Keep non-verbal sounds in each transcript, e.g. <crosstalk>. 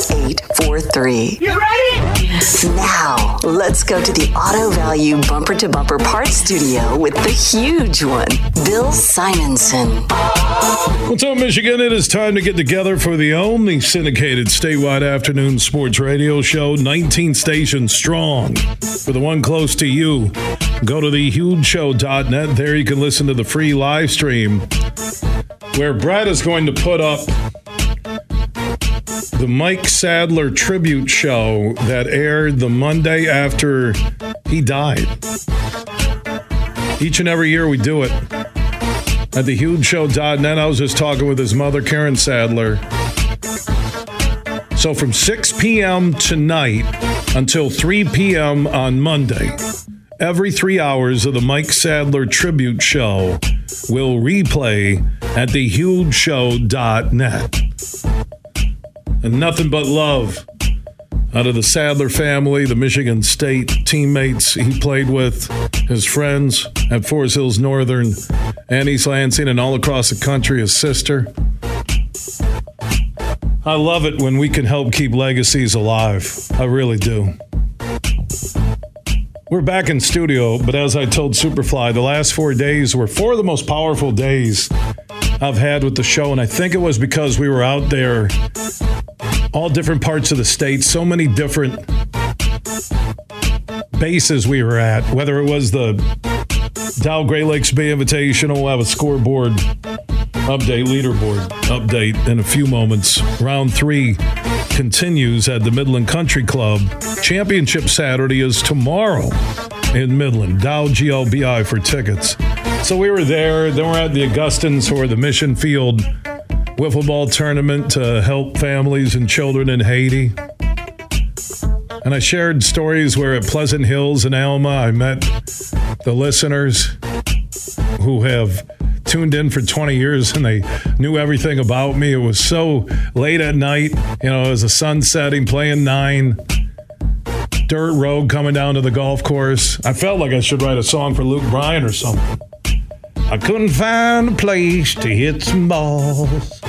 4843. You ready? Now, let's go to the Auto Value Bumper to Bumper Parts Studio with the huge one, Bill Simonson. What's up, Michigan? It is time to get together for the only syndicated statewide afternoon sports radio show, 19 stations strong. For the one close to you, go to thehugeshow.net. There you can listen to the free live stream where Brad is going to put up the Mike Sadler tribute show that aired the Monday after he died. Each and every year we do it at thehugeshow.net. I was just talking with his mother, Karen Sadler. So from 6 p.m. tonight until 3 p.m. on Monday, every three hours of the Mike Sadler tribute show will replay at thehugeshow.net. And nothing but love out of the Sadler family, the Michigan State teammates he played with, his friends at Forest Hills Northern and East Lansing, and all across the country, his sister. I love it when we can help keep legacies alive. I really do. We're back in studio, but as I told Superfly, the last four days were four of the most powerful days I've had with the show, and I think it was because we were out there all different parts of the state, so many different bases we were at, whether it was the Dow Great Lakes Bay Invitational, we'll have a scoreboard update, leaderboard update in a few moments. Round three continues at the Midland Country Club. Championship Saturday is tomorrow in Midland. Dow GLBI for tickets. So we were there. Then we're at the Augustins for the Mission Field wiffle ball tournament to help families and children in Haiti. And I shared stories where at Pleasant Hills in Alma, I met the listeners who have tuned in for 20 years and they knew everything about me. It was so late at night, you know, as the sun setting, playing nine, dirt road coming down to the golf course. I felt like I should write a song for Luke Bryan or something. I couldn't find a place to hit some balls.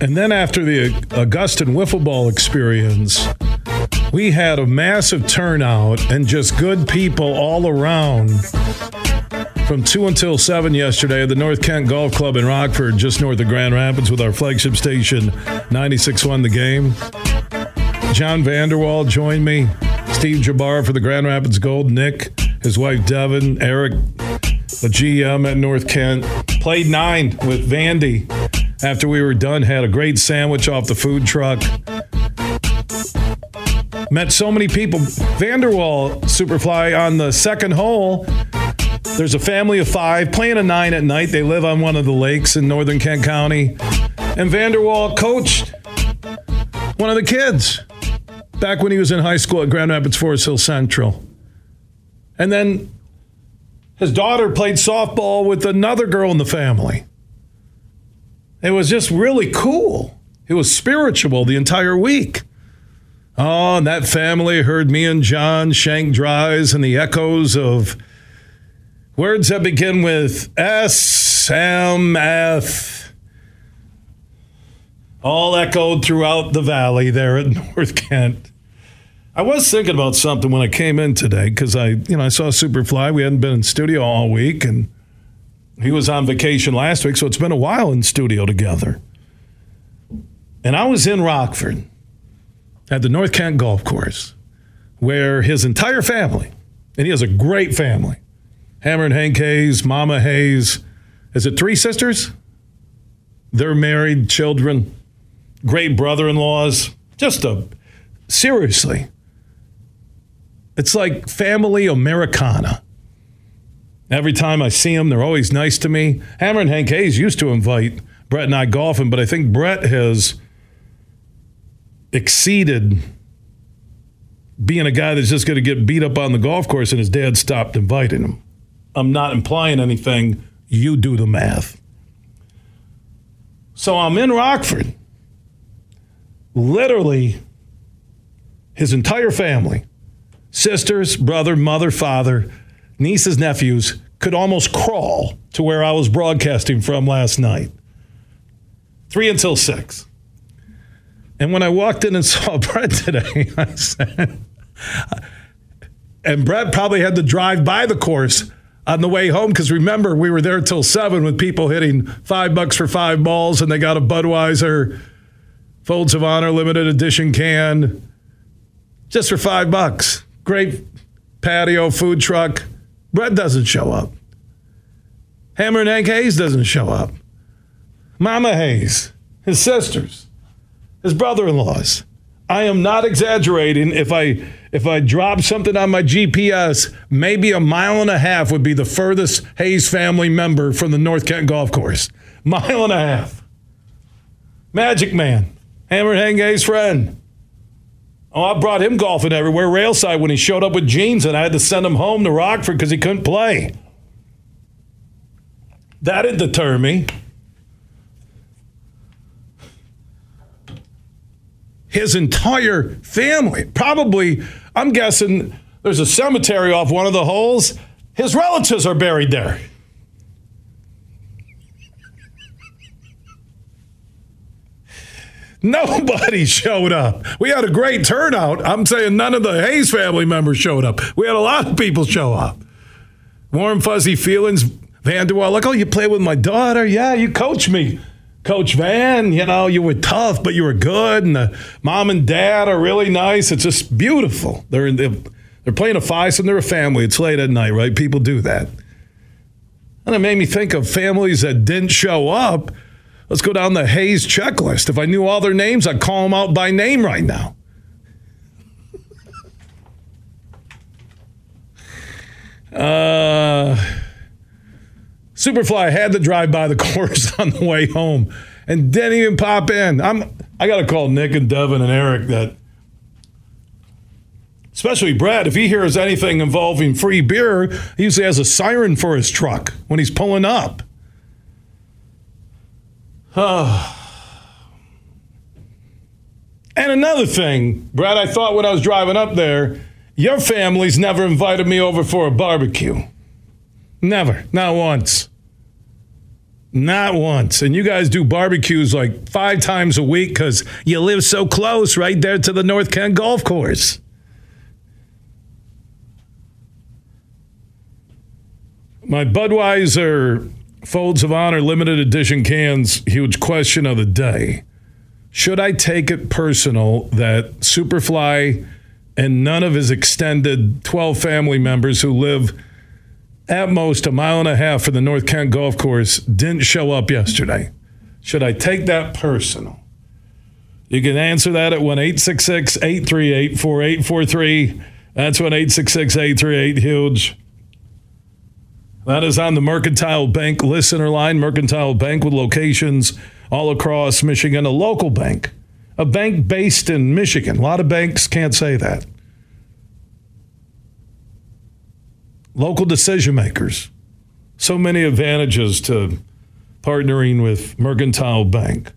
And then after the Augustin wiffle ball experience, we had a massive turnout and just good people all around. From 2 until 7 yesterday at the North Kent Golf Club in Rockford, just north of Grand Rapids, with our flagship station 96.1 The Game. John Vanderwall joined me. Steve Jabbar for the Grand Rapids Gold. Nick, his wife Devin, Eric, the GM at North Kent. Played nine with Vandy after we were done, had a great sandwich off the food truck. Met so many people. Vanderwall Superfly on the second hole. There's a family of five playing a nine at night. They live on one of the lakes in northern Kent County. And Vanderwall coached one of the kids back when he was in high school at Grand Rapids Forest Hill Central. And then his daughter played softball with another girl in the family. It was just really cool. It was spiritual the entire week. Oh, and that family heard me and John Shank Dries and the echoes of words that begin with S, M, F, all echoed throughout the valley there at <laughs> North Kent. I was thinking about something when I came in today because I, you know, I saw Superfly. We hadn't been in studio all week, and he was on vacation last week, so it's been a while in studio together. And I was in Rockford at the North Kent Golf Course, where his entire family, and he has a great family, Hammer and Hank Hayes, Mama Hayes, is it three sisters? They're married, children, great brother in laws. Just a, seriously, It's like family Americana. Every time I see them, they're always nice to me. Hammer and Hank Hayes used to invite Brett and I golfing, but I think Brett has exceeded being a guy that's just going to get beat up on the golf course and his dad stopped inviting him. I'm not implying anything. You do the math. So I'm in Rockford. Literally, his entire family sisters, brother, mother, father, nieces, nephews could almost crawl to where I was broadcasting from last night. Three until six. And when I walked in and <laughs> saw Brett today, I said, and Brett probably had to drive by the course on the way home because remember, we were there till seven with people hitting five bucks for five balls and they got a Budweiser Folds of Honor limited edition can just for five bucks. Great patio food truck. Brett doesn't show up. Hammer and Hank Hayes doesn't show up. Mama Hayes, his sisters, his brother-in-laws. I am not exaggerating if I if I drop something on my GPS, maybe a mile and a half would be the furthest Hayes family member from the North Kent Golf Course. Mile and a half. Magic Man, Hammer Hayes' friend. Oh, I brought him golfing everywhere, railside, when he showed up with jeans, and I had to send him home to Rockford because he couldn't play. That didn't deter me. His entire family, probably, I'm guessing there's a cemetery off one of the holes. His relatives are buried there. Nobody <laughs> showed up. We had a great turnout. I'm saying none of the Hayes family members showed up. We had a lot of people show up. Warm, fuzzy feelings. Vanderwall, like, oh, you play with my daughter? Yeah, you coach me. Coach Van, you know, you were tough, but you were good. And the mom and dad are really nice. It's just beautiful. They're in, they're playing a five and they're a family. It's late at night, right? People do that. And it made me think of families that didn't show up Let's go down the Hayes checklist. If I knew all their names, I'd call them out by name right now. Uh, Superfly had to drive by the <laughs> course on the way home and didn't even pop in. I'm I got to call Nick and Devin and Eric that especially Brad, if he hears anything involving free beer, he usually has a siren for his truck when he's pulling up. <sighs> And another thing, Brad, I thought when I was driving up there, your family's never invited me over for a barbecue. Never. Not once. Not once. And you guys do barbecues like five times a week because you live so close right there to the North Kent Golf Course. My Budweiser Folds of Honor limited edition cans, huge question of the day. Should I take it personal that Superfly and none of his extended 12 family members who live at most a mile and a half from the North Kent Golf Course didn't show up yesterday? Should I take that personal? You can answer that at 1 838 4843. That's 1 838 Huge. That is on the Mercantile Bank listener line. Mercantile Bank with locations all across Michigan, a local bank, a bank based in Michigan. A lot of banks can't say that. Local decision makers. So many advantages to partnering with Mercantile Bank.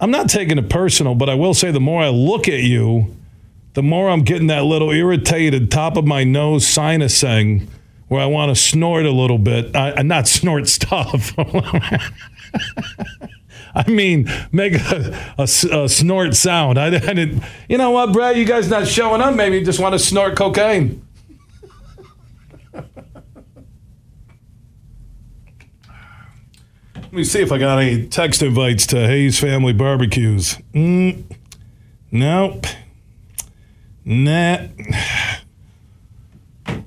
I'm not taking it personal, but I will say the more I look at you, the more I'm getting that little irritated top of my nose sinus saying where I want to snort a little bit. I, not <laughs> snort stuff. I mean, make a, a, a snort sound. I, I, didn't. You know what, Brad? You guys not showing up. Maybe you just want to snort cocaine. Let me see if I got any text invites to Hayes family barbecues. Mm, nope. Nah.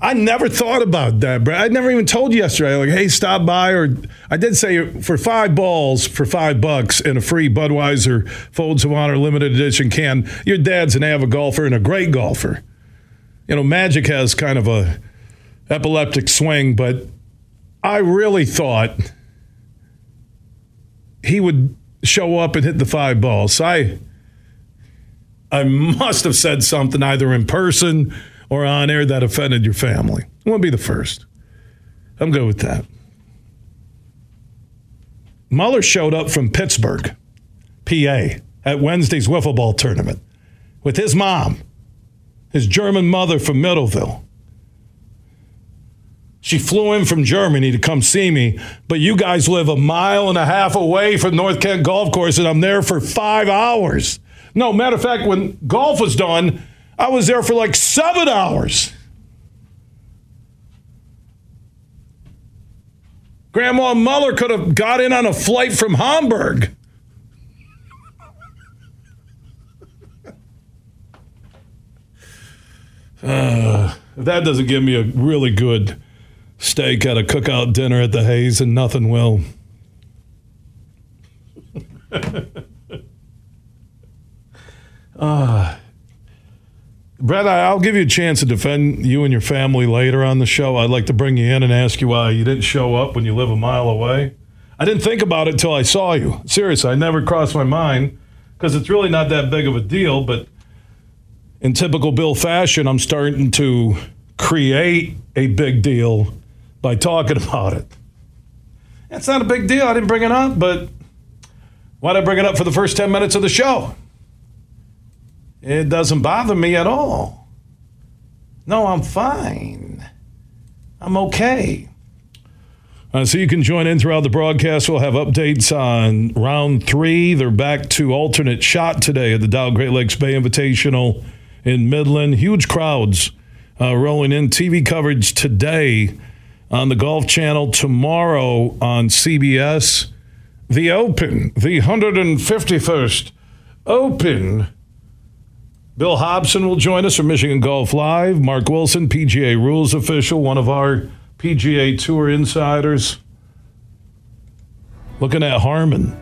I never thought about that, Brad. I never even told you yesterday, like, hey, stop by. Or I did say for five balls for five bucks and a free Budweiser Folds of Honor limited edition can. Your dad's an avid golfer and a great golfer. you know, Magic has kind of a epileptic swing, but I really thought he would show up and hit the five balls. I I must have said something either in person or on air that offended your family. I won't be the first. I'm good with that. Muller showed up from Pittsburgh, PA, at Wednesday's wiffle ball tournament with his mom, his German mother from Middleville. She flew in from Germany to come see me, but you guys live a mile and a half away from North Kent Golf Course, and I'm there for five hours. No, matter of fact, when golf was done, I was there for like seven hours. Grandma Muller could have got in on a flight from Hamburg. Uh, that doesn't give me a really good steak at a cookout dinner at the Hayes, and nothing will. uh, <laughs> Brett, I'll give you a chance to defend you and your family later on the show. I'd like to bring you in and ask you why you didn't show up when you live a mile away. I didn't think about it until I saw you. Seriously, I never crossed my mind because it's really not that big of a deal. But in typical Bill fashion, I'm starting to create a big deal by talking <laughs> about it. It's not a big deal. I didn't bring it up, but why'd I bring it up for the first 10 minutes of the show? It doesn't bother me at all. No, I'm fine. I'm okay. Uh, so you can join in throughout the broadcast. We'll have updates on round three. They're back to alternate shot today at the Dow Great Lakes Bay Invitational in Midland. Huge crowds uh, rolling in. TV coverage today on the Golf Channel. Tomorrow on CBS. The Open, the 151st Open Bill Hobson will join us from Michigan Golf Live. Mark Wilson, PGA rules official, one of our PGA Tour insiders. Looking at Harman.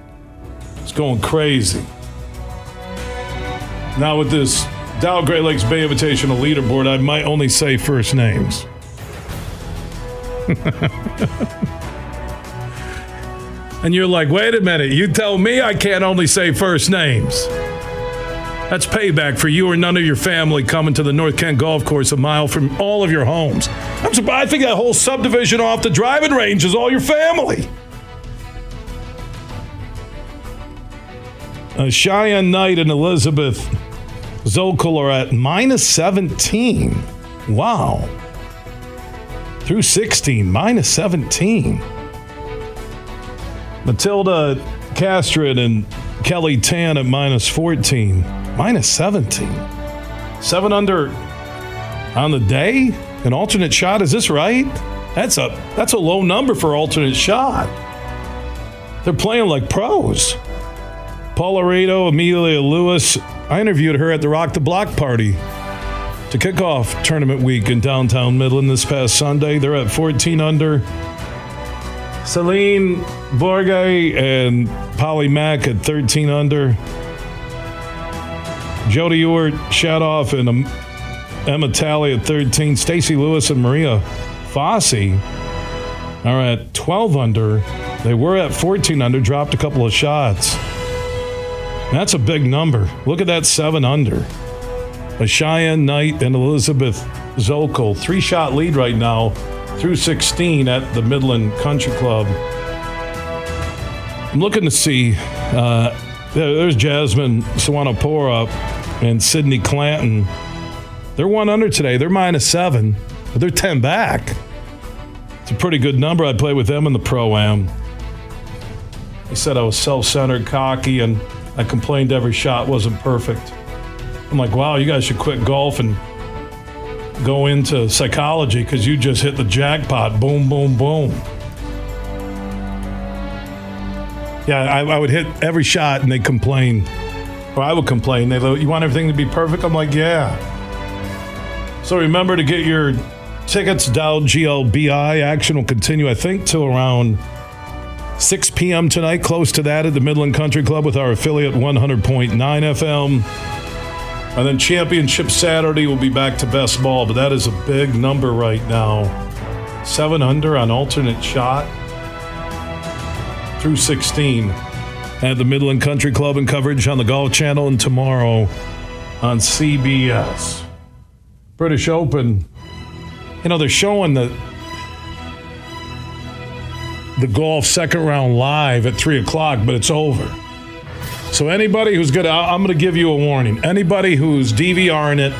It's going crazy. Now, with this Dow Great Lakes Bay Invitational leaderboard, I might only say first names. <laughs> and you're like, wait a minute, you tell me I can't only say first names. That's payback for you or none of your family coming to the North Kent Golf Course a mile from all of your homes. I'm surprised. I think that whole subdivision off the driving range is all your family. Uh, Cheyenne Knight and Elizabeth Szokol are at minus 17. Wow. Through 16, minus 17. Matilda Castren and Kelly Tan at minus 14 minus 17. Seven under on the day? An alternate shot? Is this right? That's a that's a low number for alternate shot. They're playing like pros. Paula Reto, Amelia Lewis. I interviewed her at the Rock the Block party to kick off tournament week in downtown Midland this past Sunday. They're at 14 under. Celine Borge and Polly Mack at 13 under. Jodi Ewart, Shadoff, and um, Emma Talley at 13. Stacy Lewis and Maria Fassi are at 12 under. They were at 14 under, dropped a couple of shots. That's a big number. Look at that seven under. A Cheyenne Knight and Elizabeth Szokol, three shot lead right now through 16 at the Midland Country Club. I'm looking to see. Uh, there's Jasmine Suwannapura and Sydney Clanton. They're one under today. They're minus seven, but they're 10 back. It's a pretty good number. I played with them in the Pro Am. He said I was self centered, cocky, and I complained every shot wasn't perfect. I'm like, wow, you guys should quit golf and go into psychology because you just hit the jackpot. Boom, boom, boom. Yeah, I, I would hit every shot and they complain or I would complain. They "You want everything to be perfect?" I'm like, "Yeah." So remember to get your tickets. Dow GLBI action will continue, I think, till around 6 p.m. tonight. Close to that at the Midland Country Club with our affiliate 100.9 FM. And then Championship Saturday will be back to best ball, but that is a big number right now. Seven under on alternate shot through 16 at the Midland Country Club and coverage on the Golf Channel and tomorrow on CBS. British Open, you know, they're showing the the golf second round live at 3 o'clock, but it's over. So anybody who's gonna, I'm gonna give you a warning. Anybody who's DVRing it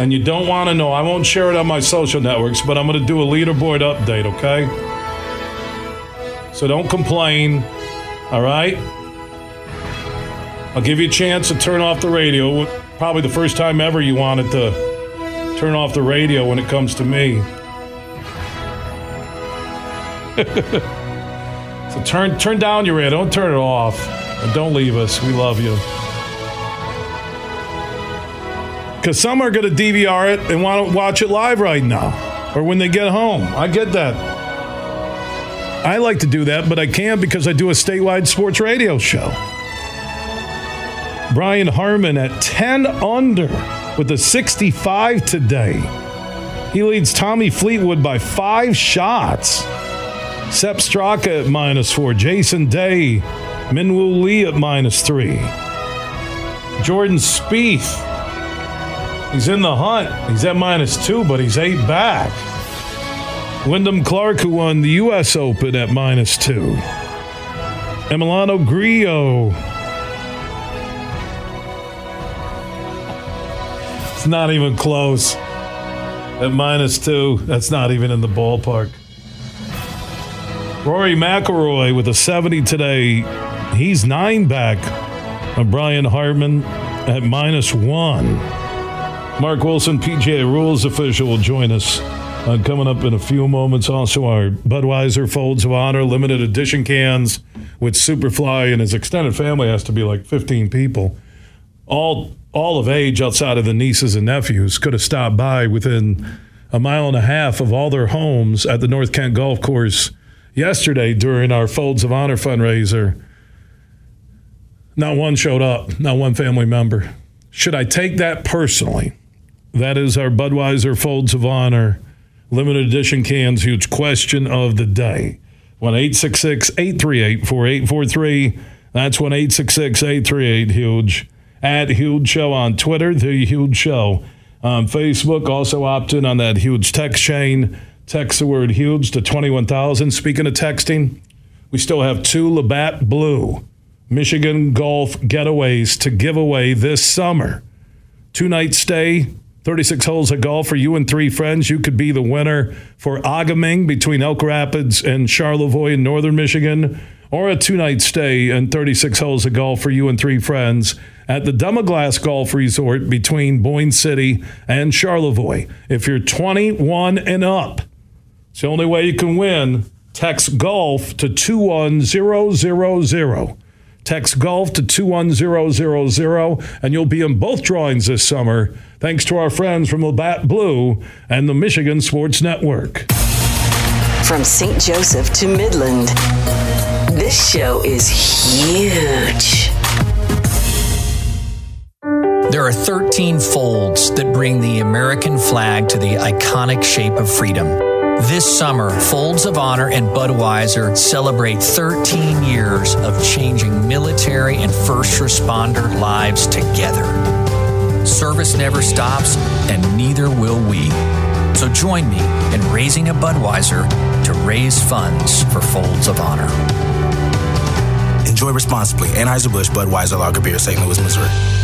and you don't want to know, I won't share it on my social networks, but I'm gonna do a leaderboard update. Okay? So don't complain. All right? I'll give you a chance to turn off the radio. Probably the first time ever you wanted to turn off the radio when it comes to me. <laughs> so turn turn down your radio. Don't turn it off. And don't leave us. We love you. Because some are going to DVR it and want to watch it live right now or when they get home. I get that. I like to do that, but I can't because I do a statewide sports radio show. Brian Harman at 10 under with a 65 today. He leads Tommy Fleetwood by five shots. Sepp Straka at minus four. Jason Day Minwoo Lee at minus three. Jordan Spieth. He's in the hunt. He's at minus two, but he's eight back. Wyndham Clark, who won the U.S. Open at minus two. Emiliano Grillo. Not even close. At minus two. That's not even in the ballpark. Rory McIlroy with a 70 today He's nine back of Brian Harman at minus one. Mark Wilson, PGA Rules official, will join us uh, coming up in a few moments. Also, our Budweiser Folds of Honor limited edition cans with Superfly and his extended family has to be like 15 people. All all of age outside of the nieces and nephews could have stopped by within a mile and a half of all their homes at the North Kent Golf Course yesterday during our Folds of Honor fundraiser not one showed up, not one family member. Should I take that personally? That is our Budweiser Folds of Honor limited edition cans huge question of the day. 1 838 4843. That's 1 838 Huge. At Huge Show on Twitter, The Huge Show on Facebook. Also opt in on that huge text chain. Text the word huge to 21,000. Speaking of texting, we still have two Labatt Blue Michigan Golf Getaways to give away this summer. Two night stay, 36 holes of golf for you and three friends. You could be the winner for A-Ga-Ming between Elk Rapids and Charlevoix in northern Michigan, or a two night stay and 36 holes of golf for you and three friends at the Dunmaglas Golf Resort between Boyne City and Charlevoix. If you're 21 and up, it's the only way you can win. Text golf to 21000. Text golf to 21000 and you'll be in both drawings this summer thanks to our friends from Labatt Blue and the Michigan Sports Network. From St. Joseph to Midland, this show is huge. There are 13 folds that bring the American flag to the iconic shape of freedom. This summer, Folds of Honor and Budweiser celebrate 13 years of changing military and first responder lives together. Service never stops, and neither will we. So join me in raising a Budweiser to raise funds for Folds of Honor. Enjoy responsibly. Anheuser-Busch Budweiser Lager Beer, St. Louis, Missouri.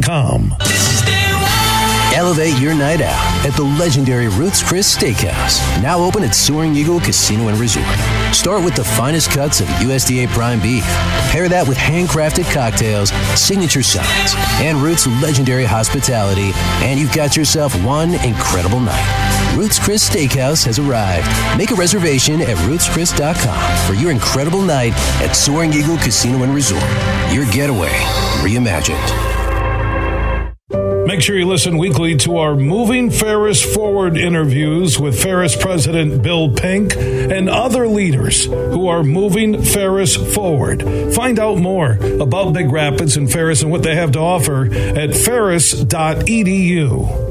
Elevate your night out at the legendary Ruth's Chris Steakhouse, now open at Soaring Eagle Casino and Resort. Start with the finest cuts of USDA prime beef. Pair that with handcrafted cocktails, signature sides, and Ruth's legendary hospitality, and you've got yourself one incredible night. Ruth's Chris Steakhouse has arrived. Make a reservation at ruthschris.com for your incredible night at Soaring Eagle Casino and Resort. Your getaway reimagined. Make sure you listen weekly to our Moving Ferris Forward interviews with Ferris President Bill Pink and other leaders who are moving Ferris forward. Find out more about Big Rapids and Ferris and what they have to offer at ferris.edu.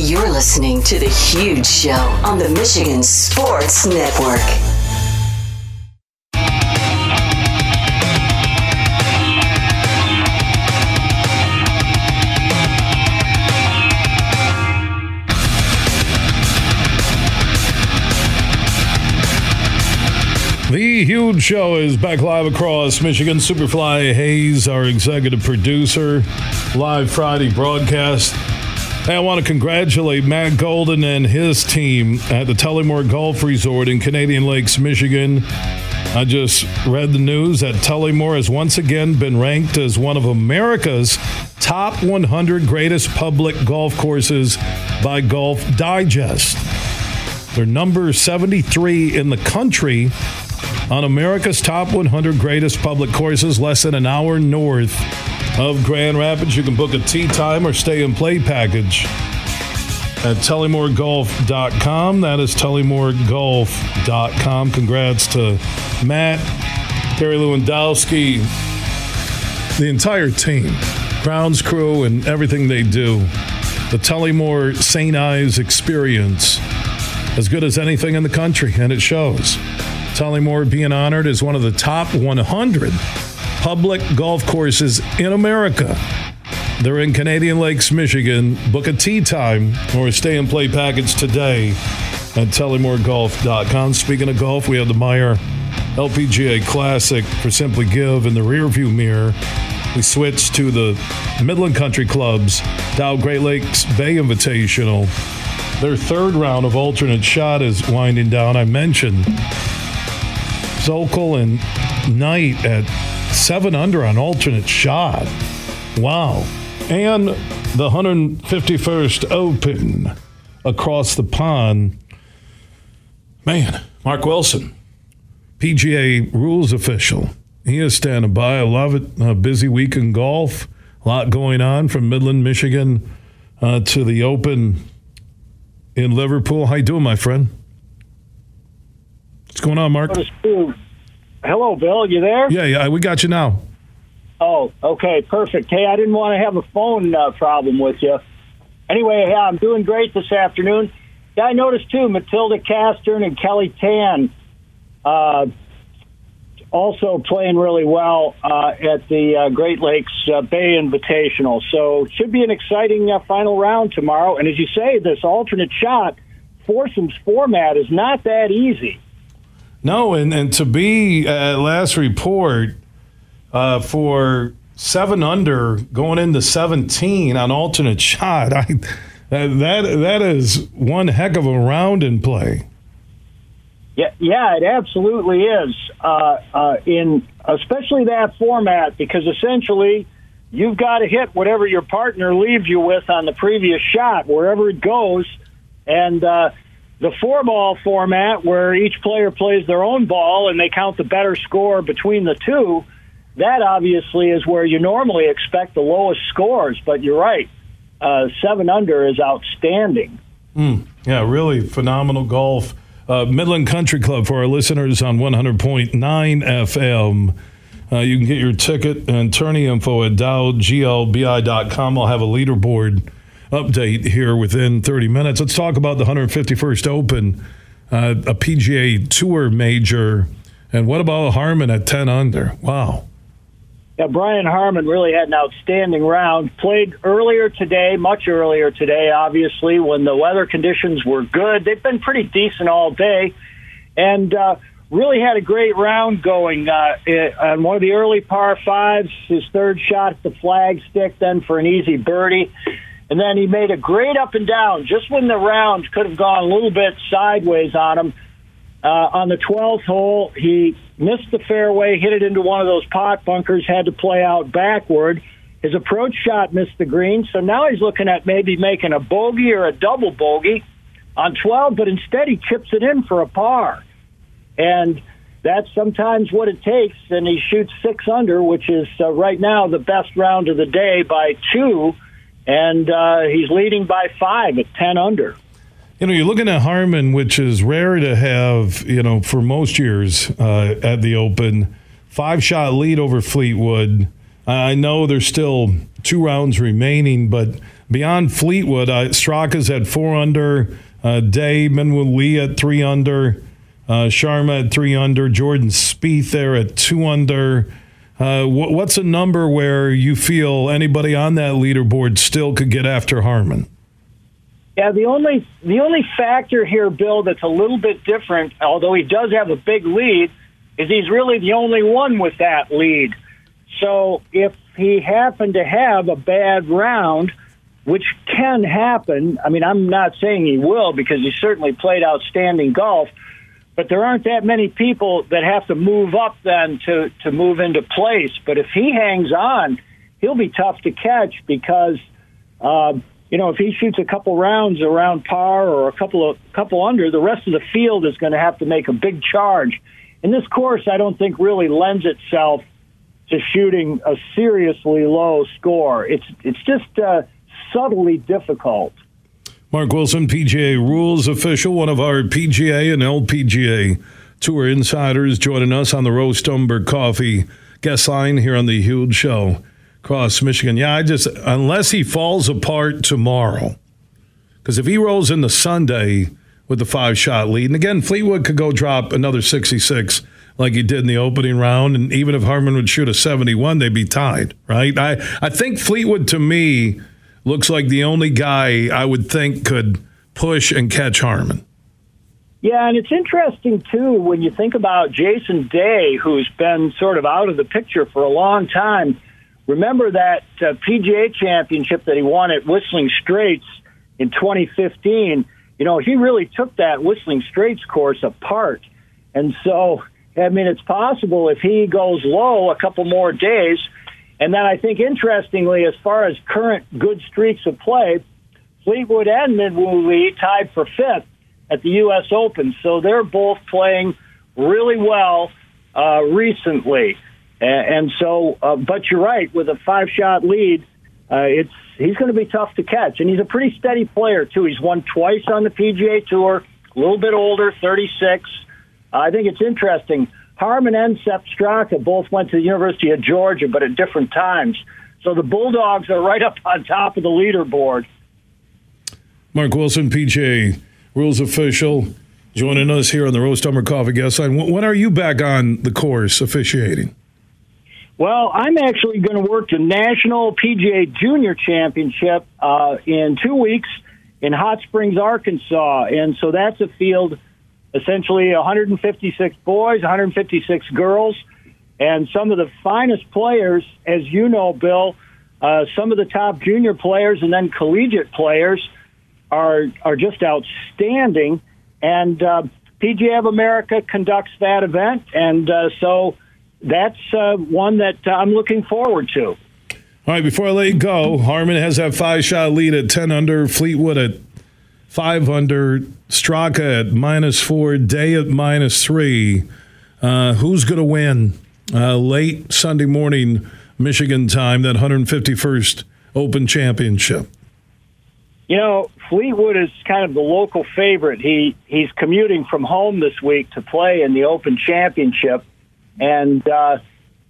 You're listening to The Huge Show on the Michigan Sports Network. The Huge Show is back live across Michigan. Superfly Hayes, our executive producer, live Friday broadcast. Hey, I want to congratulate Matt Golden and his team at the Tullymore Golf Resort in Canadian Lakes, Michigan. I just read the news that Tullymore has once again been ranked as one of America's top 100 greatest public golf courses by Golf Digest. They're number 73 in the country on America's top 100 greatest public courses, less than an hour north of Grand Rapids. You can book a tee time or stay and play package at tullymoregolf.com. That is tullymoregolf.com. Congrats to Matt, Terry Lewandowski, the entire team, grounds crew, and everything they do. The Tullymore St. Ives experience, as good as anything in the country, and it shows. Tullymore being honored as one of the top 100 public golf courses in America. They're in Canadian Lakes, Michigan. Book a tee time or a stay and play package today at tullymoregolf.com. Speaking of golf, we have the Meijer LPGA Classic for Simply Give in the rearview mirror. We switch to the Midland Country Club's Dow Great Lakes Bay Invitational. Their third round of alternate shot is winding down. I mentioned Szokol and Knight at seven under on alternate shot. Wow. And the 151st Open across the pond. Man, Mark Wilson, PGA rules official. He is standing by. I love it. A busy week in golf. A lot going on from Midland, Michigan uh, to the Open in Liverpool. How you doing, my friend? What's going on, Mark? Hello, Bill. You there? Yeah, yeah, we got you now. Oh, okay, perfect. Hey, I didn't want to have a phone uh, problem with you. Anyway, yeah, I'm doing great this afternoon. Yeah, I noticed too, Matilda Castren and Kelly Tan uh, also playing really well uh, at the uh, Great Lakes uh, Bay Invitational. So should be an exciting uh, final round tomorrow. And as you say, this alternate shot foursomes format is not that easy. No, and, and to be at last report uh, for seven under going into 17 on alternate shot, <laughs> I, that that is one heck of a round in play. Yeah, yeah, it absolutely is. Uh, uh, in especially that format, because essentially you've got to hit whatever your partner leaves you with on the previous shot, wherever it goes. And uh, the four ball format, where each player plays their own ball and they count the better score between the two, that obviously is where you normally expect the lowest scores. But you're right, uh, seven under is outstanding. Mm, yeah, really phenomenal golf. Uh, Midland Country Club for our listeners on 100.9 FM. Uh, you can get your ticket and tourney info at dowglbi.com. I'll have a leaderboard update here within 30 minutes. Let's talk about the 151st Open, uh, a PGA Tour major. And what about Harman at 10 under? Wow. Yeah, Brian Harman really had an outstanding round. Played earlier today, much earlier today, obviously, when the weather conditions were good. They've been pretty decent all day. And, uh, really had a great round going uh, on one of the early par fives. His third shot at the flag stick, then for an easy birdie. And then he made a great up and down just when the round could have gone a little bit sideways on him. Uh, on the 12th hole, he missed the fairway, hit it into one of those pot bunkers, had to play out backward. His approach shot missed the green, so now he's looking at maybe making a bogey or a double bogey on 12, but instead he chips it in for a par. And that's sometimes what it takes. And he shoots six under, which is uh, right now the best round of the day by two. And uh, he's leading by five at 10 under. You know, you're looking at Harman, which is rare to have, you know, for most years uh, at the Open. Five shot lead over Fleetwood. I know there's still two rounds remaining, but beyond Fleetwood, uh, Straka's at four under, uh, Day, Minwoo Lee at three under. Uh, Sharma at three under. Jordan Spieth there at two under. Uh, wh- what's a number where you feel anybody on that leaderboard still could get after Harman? Yeah, the only the only factor here, Bill, that's a little bit different, although he does have a big lead, is he's really the only one with that lead. So if he happened to have a bad round, which can happen, I mean, I'm not saying he will because he certainly played outstanding golf but there aren't that many people that have to move up then to to move into place. But if he hangs on, he'll be tough to catch because um, you know if he shoots a couple rounds around par or a couple of couple under, the rest of the field is going to have to make a big charge. And this course, I don't think really lends itself to shooting a seriously low score. It's it's just uh, subtly difficult. Mark Wilson, PGA Rules official, one of our PGA and LPGA Tour insiders, joining us on the Roast Umber Coffee guest line here on the Huge Show across Michigan. Yeah, I just, unless he falls apart tomorrow, because if he rolls in the Sunday with the five shot lead, and again, Fleetwood could go drop another 66 like he did in the opening round, and even if Harman would shoot a 71, they'd be tied, right? I, I think Fleetwood to me looks like the only guy I would think could push and catch Harman. Yeah, and it's interesting too when you think about Jason Day, who's been sort of out of the picture for a long time. Remember that uh, PGA championship that he won at Whistling Straits in 2015? You know, he really took that Whistling Straits course apart. And so, I mean, it's possible if he goes low a couple more days, and then I think, interestingly, as far as current good streaks of play, Fleetwood and Minwoo Lee tied for fifth at the U.S. Open. So they're both playing really well uh, recently. And, so, uh, but you're right, with a five shot lead, uh, it's he's going to be tough to catch. And he's a pretty steady player, too. He's won twice on the PGA Tour, a little bit older, 36. I think it's interesting. Harman and Sepp Straka both went to the University of Georgia, but at different times. So the Bulldogs are right up on top of the leaderboard. Mark Wilson, PGA rules official, joining us here on the Roast Umber Coffee Guest Line. When are you back on the course officiating? Well, I'm actually going to work the National PGA Junior Championship uh, in two weeks in Hot Springs, Arkansas. And so that's a field essentially 156 boys, 156 girls, and some of the finest players, as you know, Bill. Uh, some of the top junior players and then collegiate players are are just outstanding. And uh, PGA of America conducts that event, and uh, so that's uh, one that I'm looking forward to. All right, before I let you go, Harman has that five shot lead at 10 under, Fleetwood at five under, Straka at minus four, Day at minus three. Uh, who's going to win uh, late Sunday morning Michigan time, that 151st Open Championship? You know, Fleetwood is kind of the local favorite. He he's commuting from home this week to play in the Open Championship, and uh,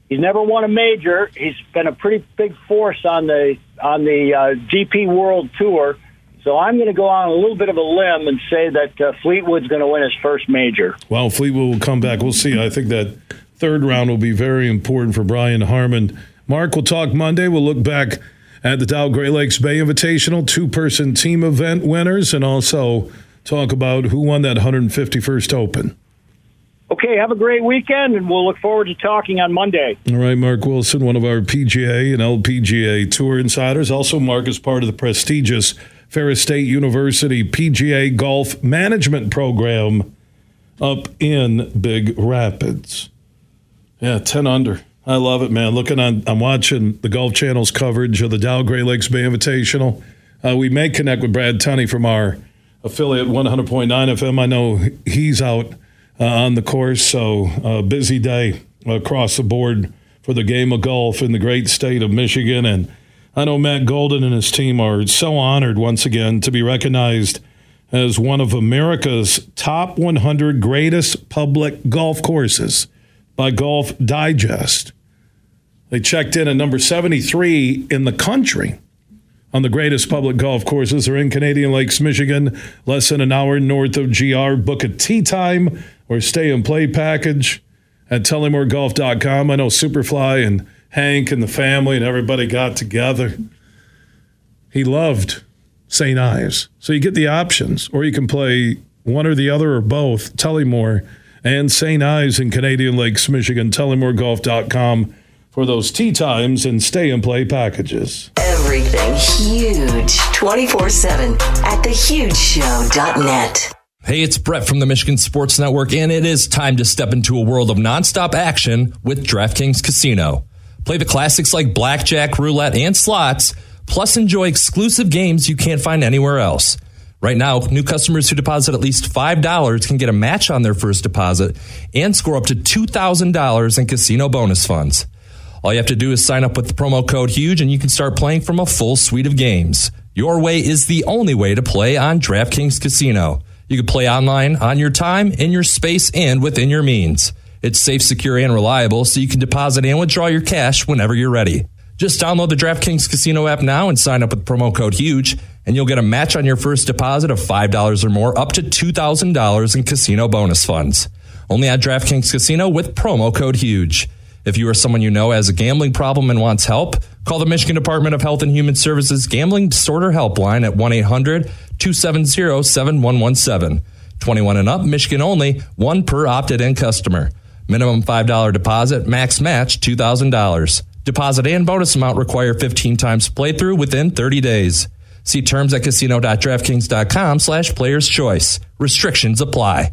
He's never won a major. He's been a pretty big force on the on the uh, DP World Tour. So I'm going to go on a little bit of a limb and say that uh, Fleetwood's going to win his first major. Well, Fleetwood will come back. We'll see. I think that third round will be very important for Brian Harman. Mark, we'll talk Monday. We'll look back at the Dow Great Lakes Bay Invitational two person team event winners and also talk about who won that 151st Open. Okay, have a great weekend, and we'll look forward to talking on Monday. All right, Mark Wilson, one of our PGA and LPGA Tour insiders. Also, Mark is part of the prestigious Ferris State University PGA Golf Management Program up in Big Rapids. Yeah, 10 under. I love it, man. Looking on, I'm watching the Golf Channel's coverage of the Dow Great Lakes Bay Invitational. Uh, we may connect with Brad Tunney from our affiliate 100.9 FM. I know he's out uh, on the course. So, uh, busy day across the board for the game of golf in the great state of Michigan. And I know Matt Golden and his team are so honored once again to be recognized as one of America's top 100 greatest public golf courses by Golf Digest. They checked in at number 73 in the country on the greatest public golf courses. They're in Canadian Lakes, Michigan, less than an hour north of GR. Book a tee time or stay and play package at TullymoreGolf.com. I know Superfly and Hank and the family and everybody got together. He loved St. Ives. So you get the options, or you can play one or the other or both, Tullymore and St. Ives in Canadian Lakes, Michigan, TullymoreGolf.com for those tee times and stay and play packages. Everything huge 24 7 at thehugeshow.net. Hey, it's Brett from the Michigan Sports Network, and it is time to step into a world of nonstop action with DraftKings Casino. Play the classics like blackjack, roulette, and slots, plus enjoy exclusive games you can't find anywhere else. Right now, new customers who deposit at least $5 can get a match on their first deposit and score up to $2,000 in casino bonus funds. All you have to do is sign up with the promo code HUGE and you can start playing from a full suite of games. Your way is the only way to play on DraftKings Casino. You can play online on your time, in your space, and within your means. It's safe, secure, and reliable, so you can deposit and withdraw your cash whenever you're ready. Just download the DraftKings Casino app now and sign up with promo code HUGE, and you'll get a match on your first deposit of $5 or more up to $2,000 in casino bonus funds. Only at DraftKings Casino with promo code HUGE. If you or someone you know has a gambling problem and wants help, call the Michigan Department of Health and Human Services Gambling Disorder Helpline at 1 800 270 7117. 21 and up, Michigan only, one per opted in customer. Minimum $5 deposit, max match $2,000. Deposit and bonus amount require 15 times playthrough within 30 days. See terms at casino.draftkings.com slash players choice. Restrictions apply.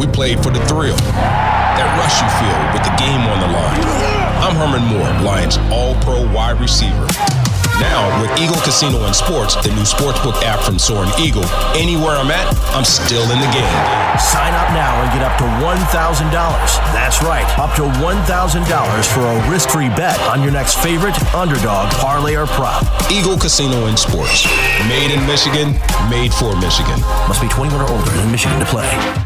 We played for the thrill, that rush you feel with the game on the line. I'm Herman Moore, Lions All Pro wide receiver. Now, with Eagle Casino and Sports, the new sportsbook app from Soaring Eagle, anywhere I'm at, I'm still in the game. Sign up now and get up to $1,000. That's right, up to $1,000 for a risk free bet on your next favorite underdog, parlay, or prop. Eagle Casino and Sports. Made in Michigan, made for Michigan. Must be 21 or older and in Michigan to play.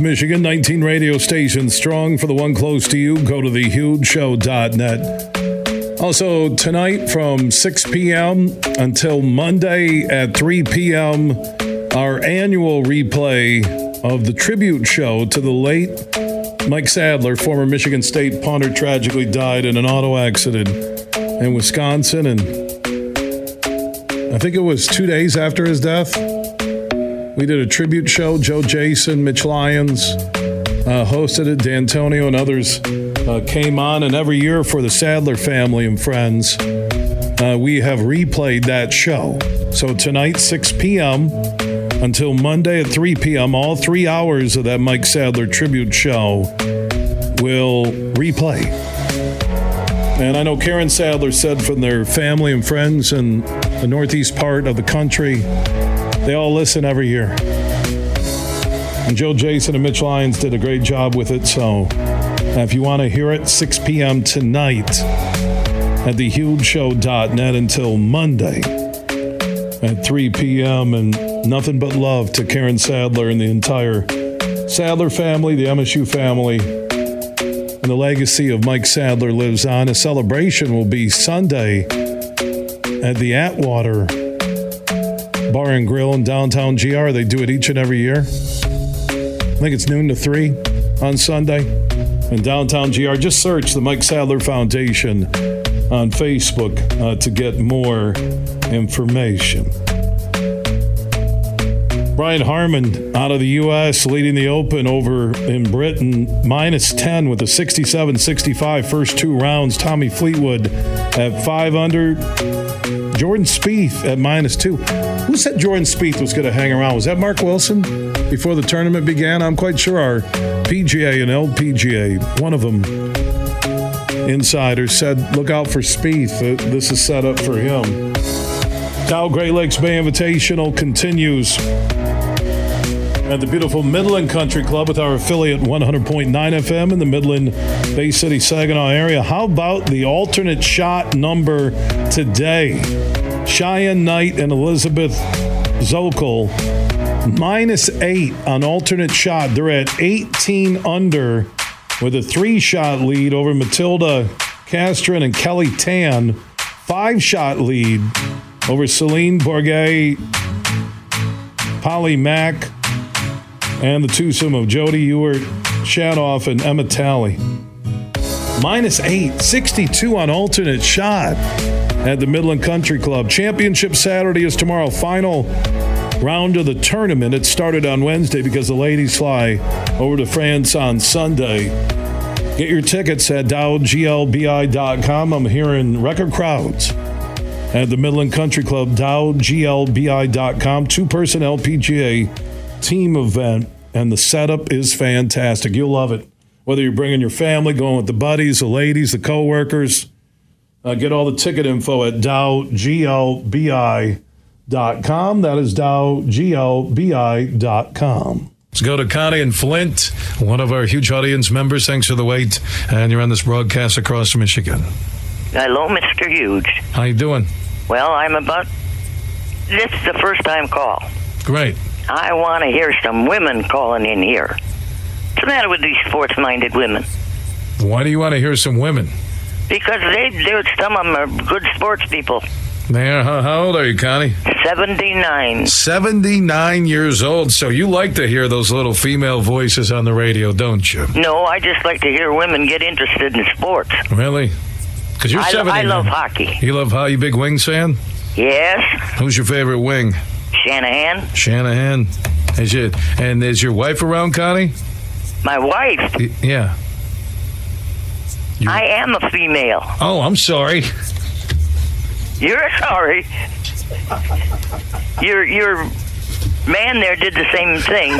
Michigan, 19 radio stations strong for the one close to you. Go to thehugeshow.net. Also, tonight from 6 p.m. until Monday at 3 p.m., our annual replay of the tribute show to the late Mike Sadler, former Michigan State punter, tragically died in an auto accident in Wisconsin. And I think it was two days after his death. We did a tribute show. Joe Jason, Mitch Lyons uh, hosted it. Dantonio and others uh, came on. And every year for the Sadler family and friends, uh, we have replayed that show. So tonight, 6 p.m. until Monday at 3 p.m., all three hours of that Mike Sadler tribute show will replay. And I know Karen Sadler said from their family and friends in the northeast part of the country, they all listen every year. And Joe Jason and Mitch Lyons did a great job with it. So uh, if you want to hear it, 6 p.m. tonight at thehugeshow.net until Monday at 3 p.m. And nothing but love to Karen Sadler and the entire Sadler family, the MSU family. And the legacy of Mike Sadler lives on. A celebration will be Sunday at the Atwater Bar and Grill in downtown GR. They do it each and every year. I think it's noon to 3 on Sunday in downtown GR. Just search the Mike Sadler Foundation on Facebook uh, to get more information. Brian Harman out of the U.S. leading the Open over in Britain, minus 10 with a 67 65 first two rounds. Tommy Fleetwood at five under. Jordan Spieth at minus two. Who said Jordan Spieth was going to hang around? Was that Mark Wilson before the tournament began? I'm quite sure our PGA and LPGA, one of them, insiders said, look out for Spieth. Uh, this is set up for him. Dow Great Lakes Bay Invitational continues at the beautiful Midland Country Club with our affiliate 100.9 FM in the Midland Bay City Saginaw area. How about the alternate shot number today? Cheyenne Knight and Elizabeth Szokol minus eight on alternate shot. They're at 18 under with a three shot lead over Matilda Castren and Kelly Tan. Five shot lead over Celine Bourget, Polly Mack, and the twosome of Jodi Ewart, Shadoff, and Emma Talley. Minus eight, 62 on alternate shot at the Midland Country Club. Championship Saturday is tomorrow. Final round of the tournament. It started on Wednesday because the ladies fly over to France on Sunday. Get your tickets at dowglbi.com. I'm hearing record crowds at the Midland Country Club, dowglbi.com. Two person LPGA team event, and the setup is fantastic. You'll love it. Whether you're bringing your family, going with the buddies, the ladies, the co-workers, uh, get all the ticket info at dowglbi.com. That is dowglbi.com. Let's go to Connie and Flint, one of our huge audience members. Thanks for the wait, and you're on this broadcast across Michigan. Hello, Mr. Huge. How you doing? Well, I'm about. This is the first time call. Great. I want to hear some women calling in here. What's the matter with these sports-minded women? Why do you want to hear some women? Because they, they some of them are good sports people. There, how, how old are you, Connie? 79. 79 years old. So you like to hear those little female voices on the radio, don't you? No, I just like to hear women get interested in sports. Really? Because you're I, 79. I love hockey. You love how you big Wings fan? Yes, Who's your favorite wing? Shanahan. Shanahan. Is it? and is your wife around, Connie? My wife. Y- Yeah. I am a female. Oh, I'm sorry. You're sorry. Your your man there did the same thing.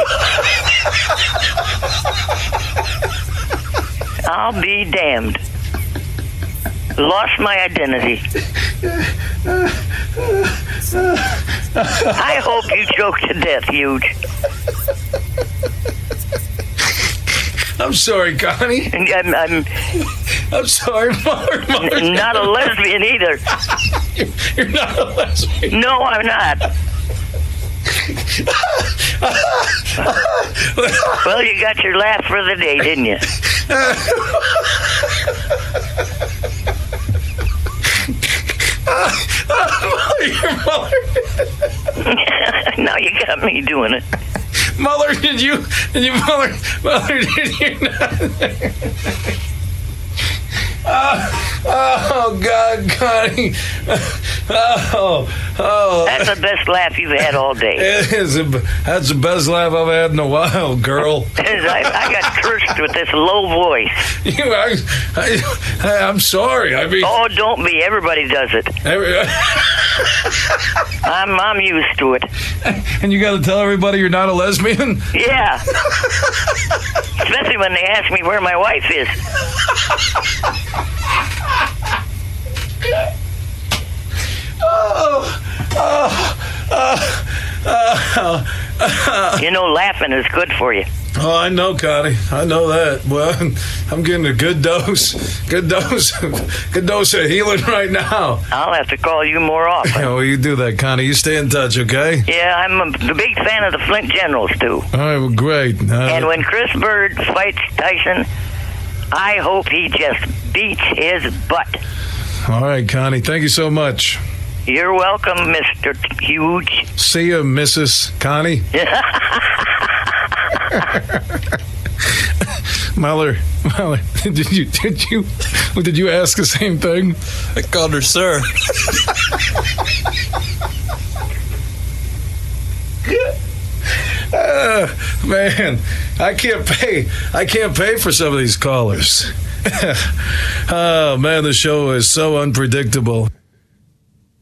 I'll be damned. Lost my identity. I hope you choke to death, huge. I'm sorry, Connie. I'm, um, I'm um, I'm sorry, Mother. Mother. not a lesbian either. <laughs> You're not a lesbian. No, I'm not. well, you got your laugh for the day, didn't you? <laughs> <laughs> Now you got me doing it. Mother, did you? Did you, Mother? Mother, did you not? Oh, oh God, Connie. Oh, oh. That's the best laugh you've had all day. <laughs> It is a, that's the best laugh I've had in a while, girl. <laughs> I, I got cursed with this low voice. <laughs> You, I, I, I'm sorry. I mean, Oh, don't be. Everybody does it. every- I'm I'm used to it. and you got to tell everybody you're not a lesbian. Yeah. Especially when they ask me where my wife is. You know, laughing is good for you. Oh, I know, Connie. I know that. Well, <laughs> I'm getting a good dose, good dose, good dose of healing right now. I'll have to call you more often. Yeah, well, you do that, Connie. You stay in touch, okay? Yeah, I'm a, a big fan of the Flint Generals too. All right, well, great. Uh, And when Chris Byrd fights Tyson, I hope he just beats his butt. all right, Connie. Thank you so much. You're welcome, Mr. Huge. See you, Mrs. Connie. <laughs> Muller, Muller, <laughs> did you did you did you ask the same thing? I called her sir. <laughs> Uh, man, I can't pay. I can't pay for some of these callers. <laughs> oh man, the show is so unpredictable.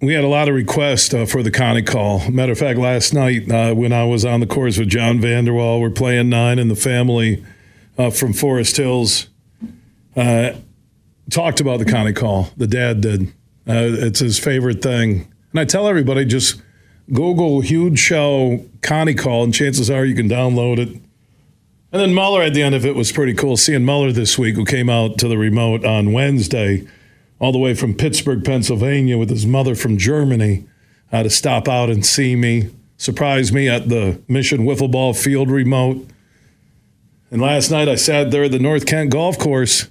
We had a lot of requests uh, for the Connie call. Matter of fact, last night uh, when I was on the course with John Vanderwall, we're playing nine, and the family uh, from Forest Hills uh, talked about the Connie call. The dad did. Uh, it's his favorite thing, and I tell everybody just Google huge show Connie call, and chances are you can download it. And then Mueller at the end of it was pretty cool. Seeing Mueller this week, who came out to the remote on Wednesday, all the way from Pittsburgh, Pennsylvania, with his mother from Germany, uh, to stop out and see me, surprise me at the Mission Wiffle Ball Field remote. And last night I sat there at the North Kent Golf Course,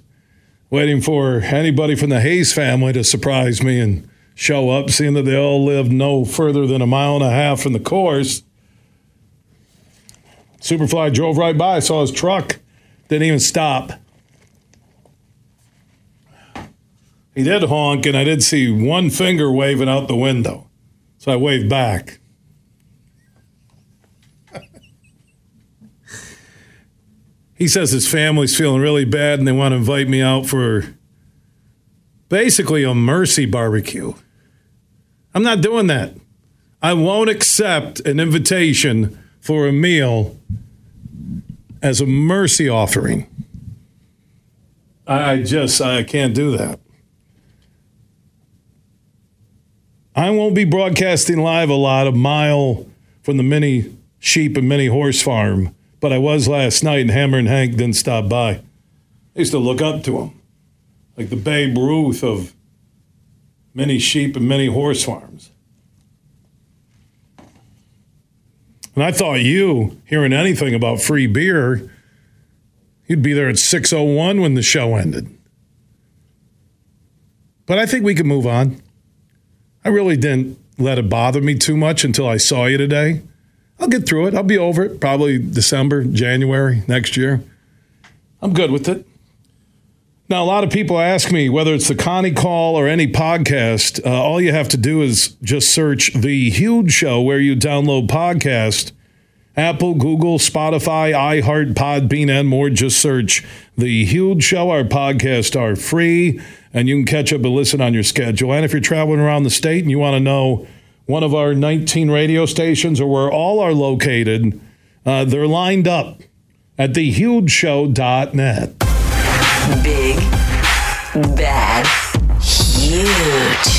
waiting for anybody from the Hayes family to surprise me and show up, seeing that they all lived no further than a mile and a half from the course. Superfly drove right by, saw his truck, didn't even stop. He did honk, and I did see one finger waving out the window. So I waved back. <laughs> he says his family's feeling really bad and they want to invite me out for basically a mercy barbecue. I'm not doing that. I won't accept an invitation for a meal as a mercy offering. I just I can't do that. I won't be broadcasting live a lot a mile from the mini sheep and mini horse farm, but I was last night and Hammer and Hank didn't stop by. I used to look up to him. Like the Babe Ruth of many sheep and many horse farms. And I thought you, hearing anything about free beer, you'd be there at 6.01 when the show ended. But I think we can move on. I really didn't let it bother me too much until I saw you today. I'll get through it. I'll be over it probably December, January next year. I'm good with it. Now, a lot of people ask me whether it's the Connie Call or any podcast. Uh, all you have to do is just search The Huge Show where you download podcast. Apple, Google, Spotify, iHeart, Podbean, and more. Just search The Huge Show. Our podcasts are free, and you can catch up and listen on your schedule. And if you're traveling around the state and you want to know one of our 19 radio stations or where all are located, uh, they're lined up at thehugeshow.net. Big, bad, huge.